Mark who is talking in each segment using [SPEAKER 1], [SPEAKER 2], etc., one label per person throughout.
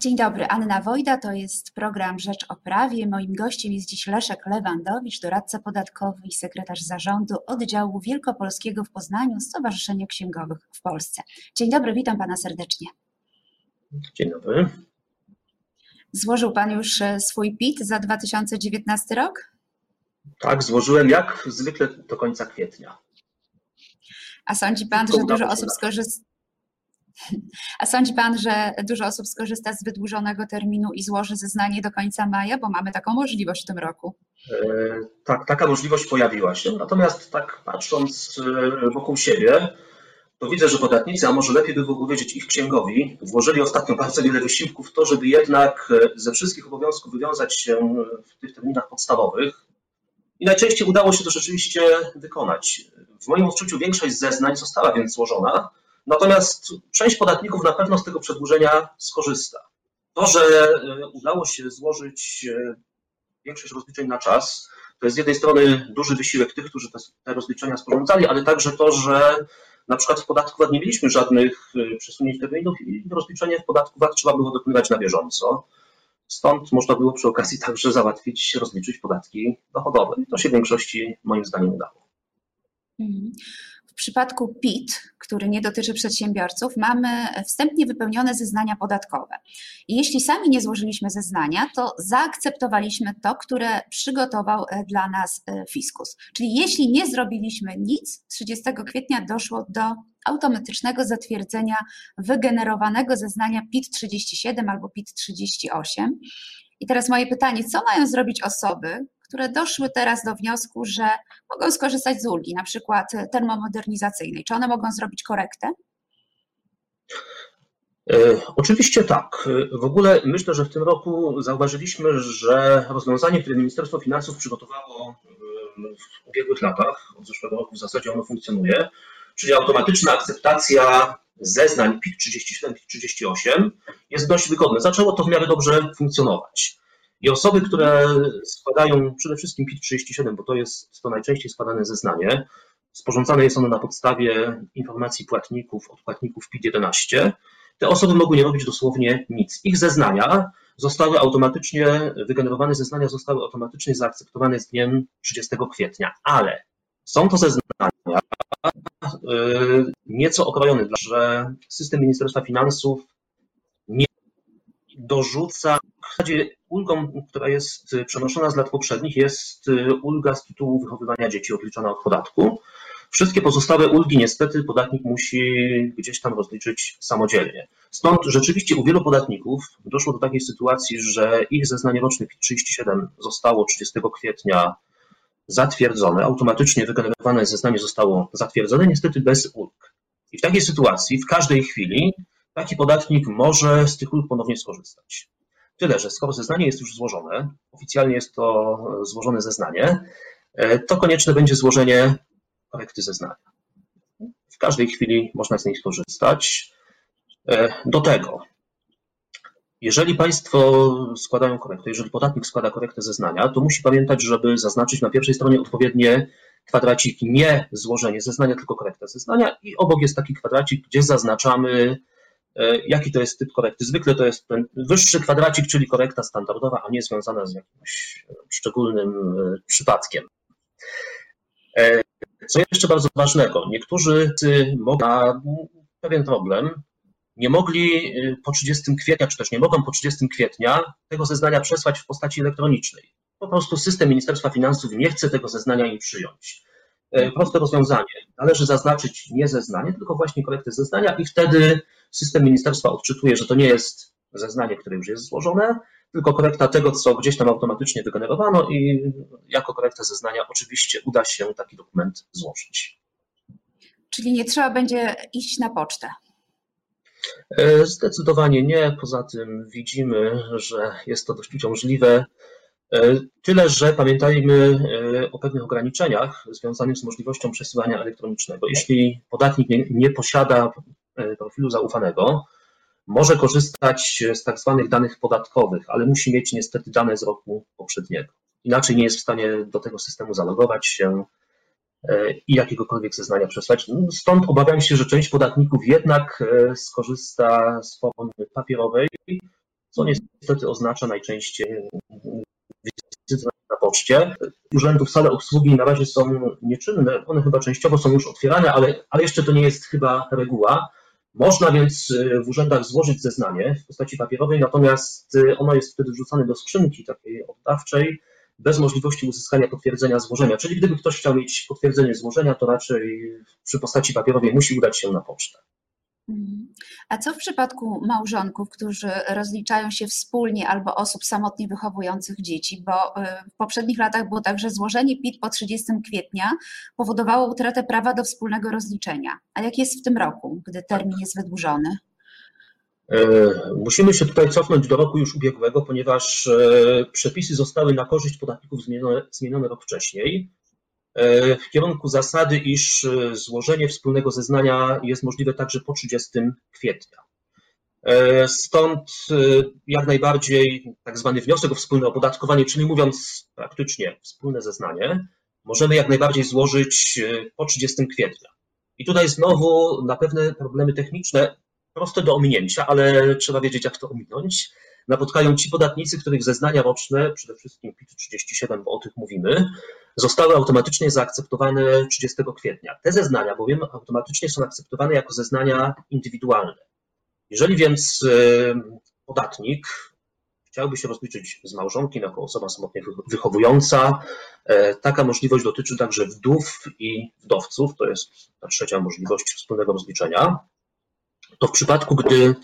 [SPEAKER 1] Dzień dobry, Anna Wojda, to jest program Rzecz o Prawie. Moim gościem jest dziś Leszek Lewandowicz, doradca podatkowy i sekretarz zarządu oddziału wielkopolskiego w Poznaniu Stowarzyszenia Księgowych w Polsce. Dzień dobry, witam pana serdecznie.
[SPEAKER 2] Dzień dobry.
[SPEAKER 1] Złożył pan już e, swój PIT za 2019 rok?
[SPEAKER 2] Tak, złożyłem jak zwykle do końca kwietnia.
[SPEAKER 1] A sądzi pan, że dużo osób skorzysta? A sądzi Pan, że dużo osób skorzysta z wydłużonego terminu i złoży zeznanie do końca maja, bo mamy taką możliwość w tym roku?
[SPEAKER 2] E, tak, taka możliwość pojawiła się. Natomiast tak patrząc e, wokół siebie, to widzę, że podatnicy, a może lepiej by było powiedzieć ich księgowi, włożyli ostatnio bardzo wiele wysiłków w to, żeby jednak e, ze wszystkich obowiązków wywiązać się w tych terminach podstawowych. I najczęściej udało się to rzeczywiście wykonać. W moim odczuciu większość zeznań została więc złożona, Natomiast część podatników na pewno z tego przedłużenia skorzysta. To, że e, udało się złożyć e, większość rozliczeń na czas, to jest z jednej strony duży wysiłek tych, którzy te, rozliczenia sporządzali, ale także to, że na przykład w podatku VAT nie mieliśmy żadnych e, przesunięć terminów i rozliczenie w podatku VAT trzeba było dokonywać na bieżąco. Stąd można było przy okazji także załatwić, rozliczyć podatki dochodowe. I to się w większości moim zdaniem udało.
[SPEAKER 1] Przypadku PIT, który nie dotyczy przedsiębiorców, mamy wstępnie wypełnione zeznania podatkowe. I jeśli sami nie złożyliśmy zeznania, to zaakceptowaliśmy to, które przygotował e, dla nas e, fiskus. Czyli jeśli nie zrobiliśmy nic, 30 kwietnia doszło do automatycznego zatwierdzenia wygenerowanego zeznania PIT 37 albo PIT 38. I teraz moje pytanie, co mają zrobić osoby, które doszły teraz do wniosku, że mogą skorzystać z ulgi, na przykład termomodernizacyjnej. Czy one mogą zrobić korektę?
[SPEAKER 2] E, oczywiście tak. W ogóle myślę, że w tym roku zauważyliśmy, że rozwiązanie, które Ministerstwo Finansów przygotowało w ubiegłych latach, od zeszłego roku w zasadzie ono funkcjonuje, czyli automatyczna akceptacja zeznań PIT 37, PIT 38 jest dość wygodne. Zaczęło to w miarę dobrze funkcjonować. I osoby, które składają przede wszystkim PIT-37, bo to jest to najczęściej składane zeznanie, sporządzane jest ono na podstawie informacji płatników od płatników PIT-11, te osoby mogły nie robić dosłownie nic. Ich zeznania zostały automatycznie, wygenerowane zeznania zostały automatycznie zaakceptowane z dniem 30 kwietnia, ale są to zeznania yy, nieco okrojone, że system Ministerstwa Finansów dorzuca w zasadzie ulgą, która jest przenoszona z lat poprzednich, jest y, ulga z tytułu wychowywania dzieci odliczona od podatku. Wszystkie pozostałe ulgi niestety podatnik musi gdzieś tam rozliczyć samodzielnie. Stąd rzeczywiście u wielu podatników doszło do takiej sytuacji, że ich zeznanie roczne PIT-37 zostało 30 kwietnia zatwierdzone, automatycznie wygenerowane zeznanie zostało zatwierdzone, niestety bez ulg. I w takiej sytuacji w każdej chwili taki podatnik może z tych ulg ponownie skorzystać. Tyle, że skoro zeznanie jest już złożone, oficjalnie jest to złożone zeznanie, e, to konieczne będzie złożenie korekty zeznania. W każdej chwili można z niej skorzystać. E, do tego, jeżeli Państwo składają korektę, jeżeli podatnik składa korektę zeznania, to musi pamiętać, żeby zaznaczyć na pierwszej stronie odpowiednie kwadraciki, nie złożenie zeznania, tylko korektę zeznania i obok jest taki kwadracik, gdzie zaznaczamy E, jaki to jest typ korekty. Zwykle to jest ten wyższy kwadracik, czyli korekta standardowa, a nie związana z jakimś e, szczególnym e, przypadkiem. Co jeszcze bardzo ważnego, niektórzy mogą pewien problem, nie mogli po 30 kwietnia, czy też nie mogą po 30 kwietnia tego zeznania przesłać w postaci elektronicznej. Po prostu system Ministerstwa Finansów nie chce tego zeznania im przyjąć. Proste rozwiązanie. Należy zaznaczyć nie zeznanie, tylko właśnie korektę zeznania i wtedy system ministerstwa odczytuje, że to nie jest zeznanie, które już jest złożone, tylko korekta tego, co gdzieś tam automatycznie wygenerowano i jako korekta zeznania oczywiście uda się taki dokument złożyć.
[SPEAKER 1] Czyli nie trzeba będzie iść na pocztę.
[SPEAKER 2] E, zdecydowanie nie. Poza tym widzimy, że jest to dość uciążliwe. E, tyle, że pamiętajmy e, o pewnych ograniczeniach związanych z możliwością przesyłania elektronicznego. Jeśli podatnik nie, nie posiada E, profilu zaufanego, może korzystać z tak zwanych danych podatkowych, ale musi mieć niestety dane z roku poprzedniego. Inaczej nie jest w stanie do tego systemu zalogować się i jakiegokolwiek zeznania przesłać. Stąd obawiam się, że część podatników jednak skorzysta z formy papierowej, co niestety oznacza najczęściej wizytę na poczcie. Urzędy wcale obsługi na razie są nieczynne, one chyba częściowo są już otwierane, ale, ale jeszcze to nie jest chyba reguła. Można więc y, w urzędach złożyć zeznanie w postaci papierowej, natomiast y, ono jest wtedy wrzucane do skrzynki takiej oddawczej bez możliwości uzyskania potwierdzenia złożenia. Czyli gdyby ktoś chciał mieć potwierdzenie złożenia, to raczej przy postaci papierowej musi udać się na pocztę.
[SPEAKER 1] Mhm. A co w przypadku małżonków, którzy rozliczają się wspólnie albo osób samotnie wychowujących dzieci? Bo y, w poprzednich latach było tak, że złożenie PIT po 30 kwietnia powodowało utratę prawa do wspólnego rozliczenia. A jak jest w tym roku, gdy termin jest wydłużony?
[SPEAKER 2] E, musimy się tutaj cofnąć do roku już ubiegłego, ponieważ e, przepisy zostały na korzyść podatników zmienione, zmienione rok wcześniej. E, w kierunku zasady, iż e, złożenie wspólnego zeznania jest możliwe także po 30 kwietnia. E, stąd jak najbardziej tak zwany wniosek o wspólne opodatkowanie, czyli mówiąc praktycznie wspólne zeznanie, możemy jak najbardziej złożyć po 30 kwietnia. I tutaj znowu na pewne problemy techniczne, proste do ominięcia, ale trzeba wiedzieć, jak to ominąć napotkają ci podatnicy, których zeznania roczne, przede wszystkim PIT 37, bo o tych mówimy, zostały automatycznie zaakceptowane 30 kwietnia. Te zeznania bowiem automatycznie są akceptowane jako zeznania indywidualne. Jeżeli więc podatnik chciałby się rozliczyć z małżonkiem jako osoba samotnie wychowująca, e, taka możliwość dotyczy także wdów i wdowców, to jest ta trzecia możliwość wspólnego rozliczenia. To w przypadku, gdy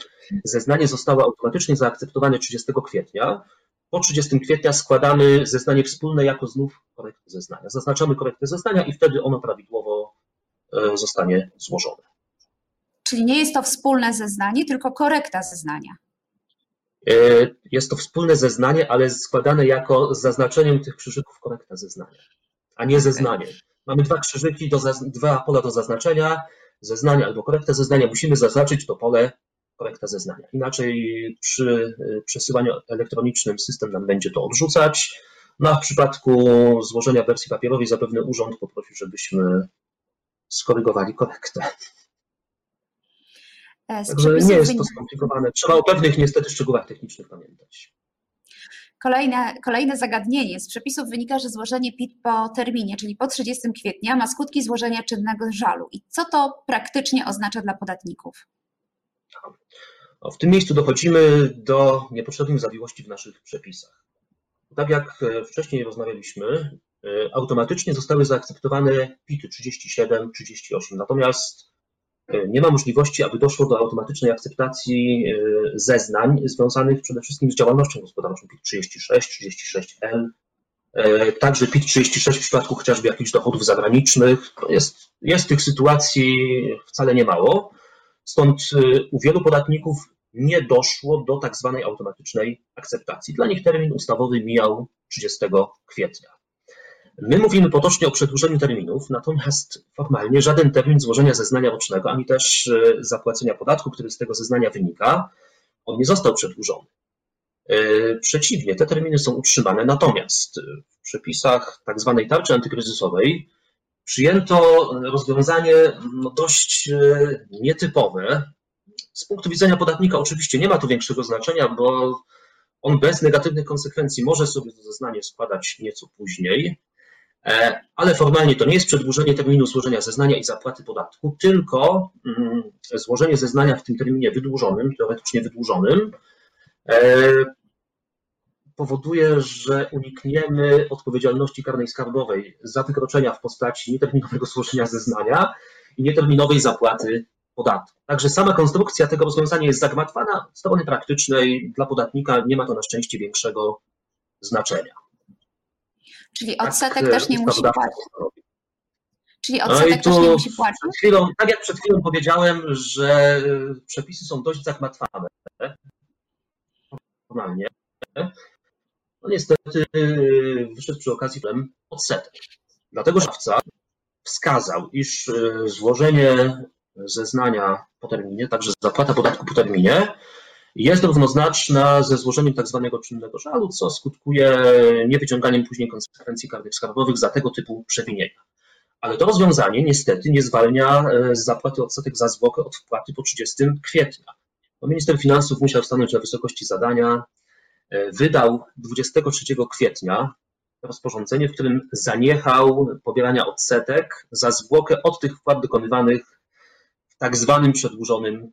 [SPEAKER 2] zeznanie zostało automatycznie zaakceptowane 30 kwietnia, po 30 kwietnia składamy zeznanie wspólne jako znów korektę zeznania. Zaznaczamy korektę zeznania i wtedy ono prawidłowo e, zostanie złożone.
[SPEAKER 1] Czyli nie jest to wspólne zeznanie, tylko korekta zeznania.
[SPEAKER 2] E, jest to wspólne zeznanie, ale składane jako z zaznaczeniem tych krzyżyków korekta zeznania, a nie zeznanie. Mamy dwa krzyżyki, do, dwa pola do zaznaczenia, zeznania albo korekta zeznania. Musimy zaznaczyć to pole korekta zeznania. Inaczej przy y, przesyłaniu elektronicznym system nam będzie to odrzucać. No a w przypadku złożenia wersji papierowej zapewne urząd poprosi, żebyśmy skorygowali korektę. E, Także nie jest to skomplikowane. Trzeba o pewnych niestety szczegółach technicznych pamiętać.
[SPEAKER 1] Kolejne, kolejne zagadnienie. Z przepisów wynika, że złożenie PIT po terminie, czyli po 30 kwietnia, ma skutki złożenia czynnego żalu. I co to praktycznie oznacza dla podatników?
[SPEAKER 2] W tym miejscu dochodzimy do niepotrzebnych zawiłości w naszych przepisach. Tak jak e, wcześniej rozmawialiśmy, e, automatycznie zostały zaakceptowane PIT 37, 38, natomiast nie ma możliwości, aby doszło do automatycznej akceptacji zeznań związanych przede wszystkim z działalnością gospodarczą PIT 36, 36L, także PIT 36 w przypadku chociażby jakichś dochodów zagranicznych. Jest, jest tych sytuacji wcale nie mało. Stąd u wielu podatników nie doszło do tak zwanej automatycznej akceptacji. Dla nich termin ustawowy mijał 30 kwietnia. My mówimy potocznie o przedłużeniu terminów, natomiast formalnie żaden termin złożenia zeznania rocznego, ani też y, zapłacenia podatku, który z tego zeznania wynika, on nie został przedłużony. Y, przeciwnie, te terminy są utrzymane, natomiast w przepisach tak zwanej tarczy antykryzysowej przyjęto rozwiązanie no, dość e, nietypowe. Z punktu widzenia podatnika oczywiście nie ma to większego znaczenia, bo on bez negatywnych konsekwencji może sobie to zeznanie składać nieco później, e, ale formalnie to nie jest przedłużenie terminu złożenia zeznania i zapłaty podatku, tylko mm, złożenie zeznania w tym terminie wydłużonym, teoretycznie wydłużonym, e, powoduje, że unikniemy odpowiedzialności karnej skarbowej za wykroczenia w postaci nieterminowego złożenia zeznania i nieterminowej zapłaty podatku. Także sama konstrukcja tego rozwiązania jest zagmatwana. Z strony praktycznej dla podatnika nie ma to na szczęście większego znaczenia.
[SPEAKER 1] Czyli tak, odsetek tak, też nie musi płacić. Czyli no odsetek no też nie musi płacić.
[SPEAKER 2] Chwilą, tak jak przed chwilą powiedziałem, że przepisy są dość zagmatwane formalnie no niestety wyszedł przy okazji problem odsetek. Dlatego szafca wskazał, iż e, złożenie zeznania po terminie, także zapłata podatku po terminie, jest równoznaczna ze złożeniem tak zwanego czynnego żalu, co skutkuje niewyciąganiem później konsekwencji karnych skarbowych za tego typu przewinienia. Ale to rozwiązanie niestety nie zwalnia z e, zapłaty odsetek za zwłokę od wpłaty po 30 kwietnia. No, minister finansów musiał stanąć na wysokości zadania. E, wydał 23 kwietnia rozporządzenie, w którym zaniechał pobierania odsetek za zwłokę od tych wpłat dokonywanych w tak zwanym przedłużonym.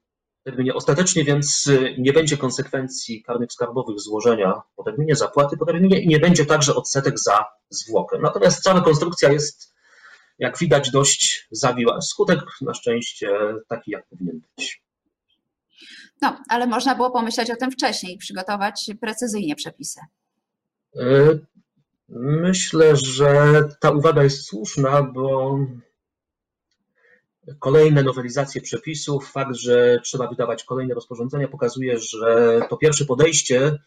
[SPEAKER 2] Ostatecznie więc y, nie będzie konsekwencji karnych skarbowych złożenia po terminie, zapłaty po terminie i nie będzie także odsetek za zwłokę. Natomiast cała konstrukcja jest, jak widać, dość zawiła. Skutek na szczęście taki, jak powinien być.
[SPEAKER 1] No, ale można było pomyśleć o tym wcześniej i przygotować precyzyjnie przepisy.
[SPEAKER 2] Y, myślę, że ta uwaga jest słuszna, bo kolejne nowelizacje przepisów, fakt, że trzeba wydawać kolejne rozporządzenia, pokazuje, że to pierwsze podejście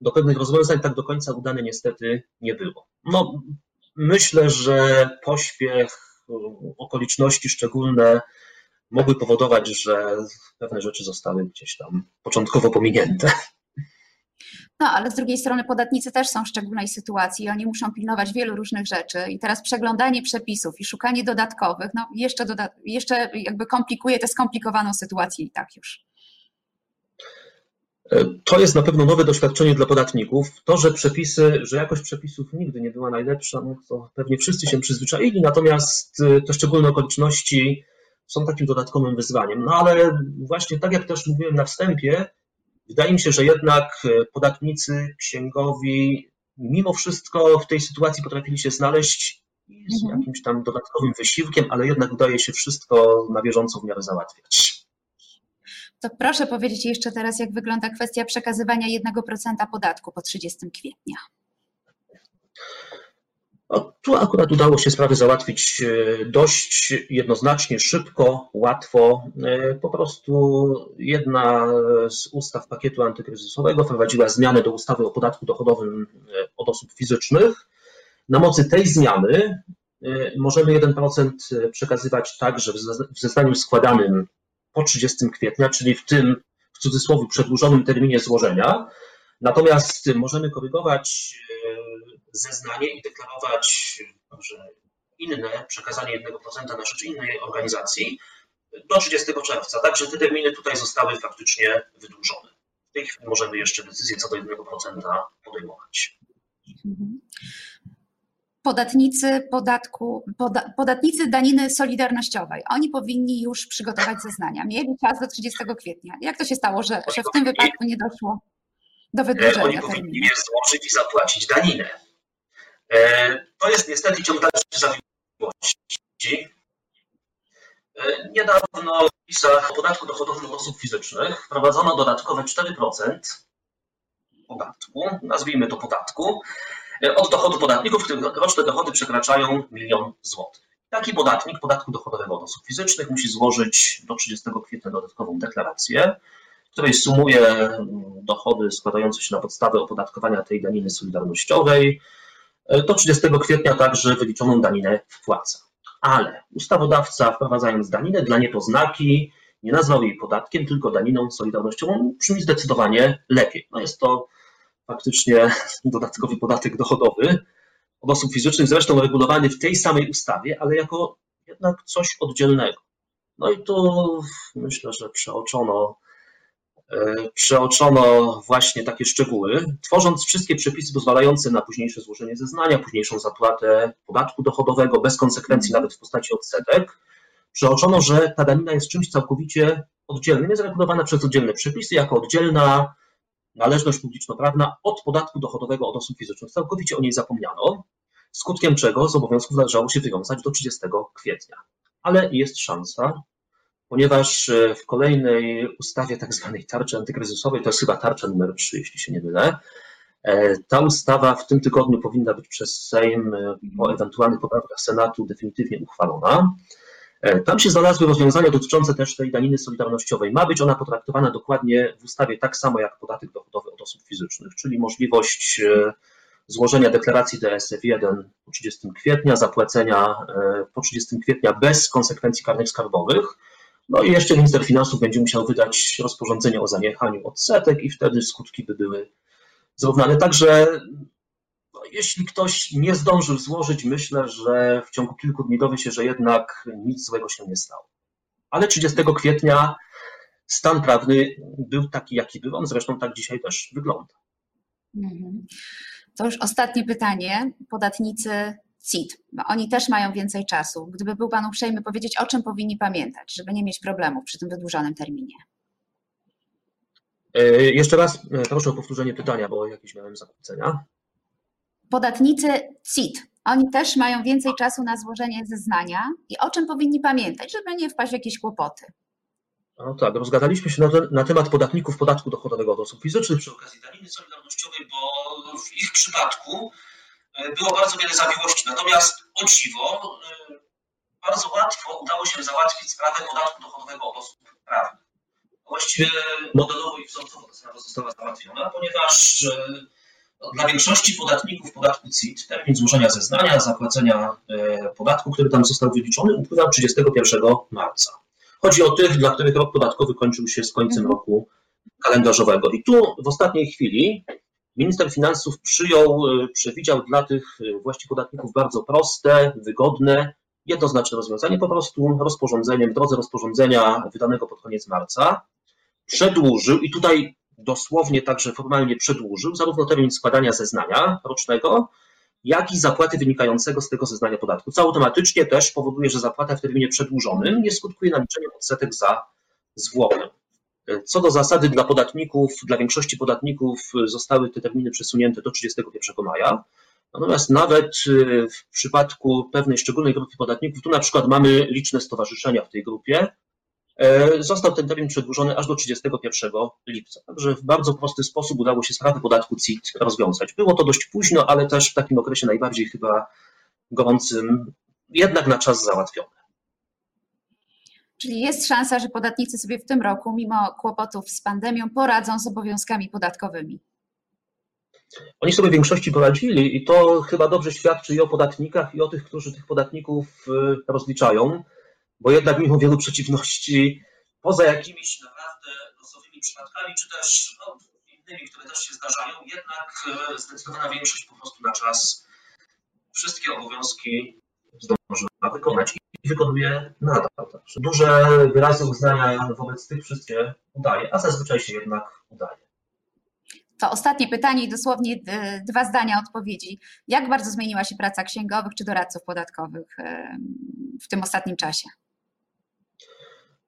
[SPEAKER 2] do pewnych rozwiązań tak do końca udane niestety nie było. No, myślę, że pośpiech, okoliczności szczególne mogły powodować, że pewne rzeczy zostały gdzieś tam początkowo pominięte.
[SPEAKER 1] No, ale z drugiej strony podatnicy też są w szczególnej sytuacji i oni muszą pilnować wielu różnych rzeczy i teraz przeglądanie przepisów i szukanie dodatkowych, no jeszcze, doda jeszcze jakby komplikuje tę skomplikowaną sytuację i tak już.
[SPEAKER 2] To jest na pewno nowe doświadczenie dla podatników. To, że przepisy, że jakość przepisów nigdy nie była najlepsza, no to pewnie wszyscy się przyzwyczaili, natomiast y, te szczególne okoliczności są takim dodatkowym wyzwaniem. No ale właśnie tak jak też mówiłem na wstępie, Wydaje mi się, że jednak e, podatnicy księgowi mimo wszystko w tej sytuacji potrafili się znaleźć z mhm. jakimś tam dodatkowym wysiłkiem, ale jednak udaje się wszystko na bieżąco w miarę załatwiać.
[SPEAKER 1] To proszę powiedzieć jeszcze teraz, jak wygląda kwestia przekazywania 1% podatku po 30 kwietnia.
[SPEAKER 2] No, tu akurat udało się sprawy załatwić e, dość jednoznacznie, szybko, łatwo. E, po prostu jedna z ustaw pakietu antykryzysowego wprowadziła zmianę do ustawy o podatku dochodowym e, od osób fizycznych. Na mocy tej zmiany możemy 1% przekazywać także w zeznaniu składanym po 30 kwietnia, czyli w tym w cudzysłowie przedłużonym terminie złożenia. Natomiast możemy korygować zeznanie i deklarować że inne przekazanie 1% na rzecz innej organizacji do 30 czerwca. Także te terminy tutaj zostały faktycznie wydłużone. W tej chwili możemy jeszcze decyzję co do 1% podejmować.
[SPEAKER 1] Podatnicy podatku, poda, podatnicy daniny solidarnościowej, oni powinni już przygotować zeznania. Mieli czas do 30 kwietnia. Jak to się stało, że, że w tym wypadku nie doszło do wydłużenia
[SPEAKER 2] Oni powinni je złożyć i zapłacić daninę. E, to jest niestety ciąg dalszy zawiłości. E, niedawno w pisach o podatku dochodowym od osób fizycznych wprowadzono dodatkowe 4% podatku, nazwijmy to podatku, e, od dochodu podatników, których roczne dochody przekraczają milion złotych. Taki podatnik podatku dochodowego od osób fizycznych musi złożyć do 30 kwietnia dodatkową deklarację, w której sumuje mm, dochody składające się na podstawę opodatkowania tej daniny solidarnościowej, do 30 kwietnia także wyliczoną daninę wpłaca. Ale ustawodawca wprowadzając daninę dla niepoznaki nie nazwał jej podatkiem, tylko daniną solidarnościową. Brzmi zdecydowanie lepiej. No jest to faktycznie dodatkowy podatek dochodowy od osób fizycznych, zresztą regulowany w tej samej ustawie, ale jako jednak coś oddzielnego. No i tu myślę, że przeoczono E, przeoczono właśnie takie szczegóły, tworząc wszystkie przepisy pozwalające na późniejsze złożenie zeznania, późniejszą zapłatę podatku dochodowego bez konsekwencji nawet w postaci odsetek. Przeoczono, że ta danina jest czymś całkowicie oddzielnym, jest regulowana przez oddzielne przepisy jako oddzielna należność publiczno-prawna od podatku dochodowego od osób fizycznych. Całkowicie o niej zapomniano, skutkiem czego z obowiązków należało się wywiązać do 30 kwietnia. Ale jest szansa, ponieważ e, w kolejnej ustawie tak zwanej tarczy antykryzysowej, to jest chyba tarcza numer 3, jeśli się nie mylę, e, ta ustawa w tym tygodniu powinna być przez Sejm e, po ewentualnych poprawkach Senatu definitywnie uchwalona. Tam się znalazły rozwiązania dotyczące też tej daniny solidarnościowej. Ma być ona potraktowana dokładnie w ustawie tak samo jak podatek dochodowy od osób fizycznych, czyli możliwość złożenia deklaracji DSF-1 po 30 kwietnia, zapłacenia po 30 kwietnia bez konsekwencji karnych skarbowych. No i jeszcze minister finansów będzie musiał wydać rozporządzenie o zaniechaniu odsetek i wtedy skutki by były zrównane. Także no, jeśli ktoś nie zdążył złożyć, myślę, że w ciągu kilku dni dowie się, że jednak nic złego się nie stało. Ale 30 kwietnia stan prawny był taki, jaki był, on zresztą tak dzisiaj też wygląda.
[SPEAKER 1] Mhm. To już ostatnie pytanie. Podatnicy CIT, bo oni też mają więcej czasu. Gdyby był Pan uprzejmy powiedzieć, o czym powinni pamiętać, żeby nie mieć problemów przy tym wydłużonym terminie.
[SPEAKER 2] E, jeszcze raz e, proszę o powtórzenie pytania, bo jakieś miałem zakłócenia.
[SPEAKER 1] Podatnicy CIT, oni też mają więcej czasu na złożenie zeznania i o czym powinni pamiętać, żeby nie wpaść w jakieś kłopoty.
[SPEAKER 2] No tak, rozgadaliśmy się na, na, temat podatników podatku dochodowego od osób fizycznych przy okazji daniny solidarnościowej, bo w ich przypadku było bardzo wiele zawiłości. Natomiast o dziwo, bardzo łatwo udało się załatwić sprawę podatku dochodowego od osób prawnych. Właściwie modelowo i wzorcowo ta sprawa została załatwiona, ponieważ dla większości podatników podatku CIT termin złożenia zeznania, zapłacenia e, podatku, który tam został wyliczony, upływał 31 marca. Chodzi o tych, dla których rok podatkowy kończył się z końcem mhm. roku kalendarzowego. I tu w ostatniej chwili minister finansów przyjął, e, przewidział dla tych e, właści podatników bardzo proste, wygodne, jednoznaczne rozwiązanie, po prostu rozporządzeniem, w drodze rozporządzenia wydanego pod koniec marca, przedłużył i tutaj dosłownie także formalnie przedłużył zarówno termin składania zeznania rocznego, jak i zapłaty wynikającego z tego zeznania podatku, co automatycznie też powoduje, że zapłata w terminie przedłużonym nie skutkuje naliczeniem odsetek za zwłokę. Co do zasady dla podatników, dla większości podatników zostały te terminy przesunięte do 31 maja. Natomiast nawet w przypadku pewnej szczególnej grupy podatników, tu na przykład mamy liczne stowarzyszenia w tej grupie, E, został ten termin przedłużony aż do 31 lipca. Także w bardzo prosty sposób udało się sprawę podatku CIT rozwiązać. Było to dość późno, ale też w takim okresie najbardziej chyba gorącym, jednak na czas załatwione.
[SPEAKER 1] Czyli jest szansa, że podatnicy sobie w tym roku, mimo kłopotów z pandemią, poradzą z obowiązkami podatkowymi.
[SPEAKER 2] Oni sobie w większości poradzili i to chyba dobrze świadczy i o podatnikach, i o tych, którzy tych podatników e, rozliczają bo jednak mimo wielu przeciwności, poza jakimiś naprawdę losowymi przypadkami, czy też no, innymi, które też się zdarzają, jednak e, zdecydowana większość po prostu na czas wszystkie obowiązki zdążyła wykonać i wykonuje nadal. Duże wyrazy uznania wobec tych wszystkie udaje, a zazwyczaj się jednak udaje.
[SPEAKER 1] To ostatnie pytanie i dosłownie dwa zdania odpowiedzi. Jak bardzo zmieniła się praca księgowych czy doradców podatkowych e, w tym ostatnim czasie?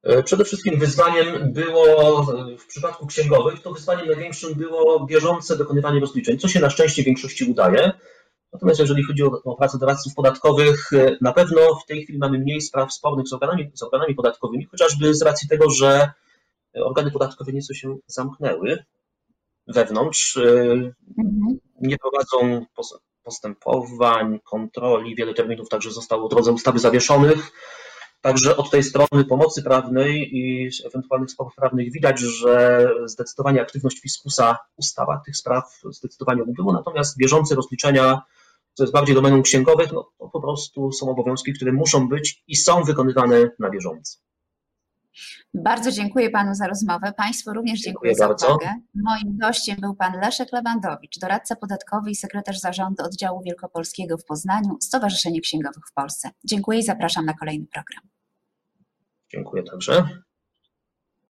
[SPEAKER 2] E, przede wszystkim wyzwaniem było w przypadku księgowych, to wyzwaniem największym było bieżące dokonywanie rozliczeń, co się na szczęście w większości udaje. Natomiast jeżeli chodzi o, o pracę doradców podatkowych, e, na pewno w tej chwili mamy mniej spraw spornych z organami, z organami podatkowymi, chociażby z racji tego, że organy podatkowe nieco się zamknęły wewnątrz, e, mhm. nie prowadzą postępowań, kontroli, wiele terminów także zostało w drodze ustawy zawieszonych. Także od tej strony pomocy prawnej i ewentualnych sporów prawnych widać, że zdecydowanie aktywność fiskusa ustawa tych spraw zdecydowanie ubyło, natomiast bieżące rozliczenia, co jest bardziej domeną księgowych, no to po prostu są obowiązki, które muszą być i są wykonywane na bieżąco.
[SPEAKER 1] Bardzo dziękuję Panu za rozmowę. Państwu również dziękuję, dziękuję za uwagę. Moim gościem był Pan Leszek Lewandowicz, doradca podatkowy i sekretarz zarządu oddziału wielkopolskiego w Poznaniu, Stowarzyszenie Księgowych w Polsce. Dziękuję i zapraszam na kolejny program.
[SPEAKER 2] Dziękuję także.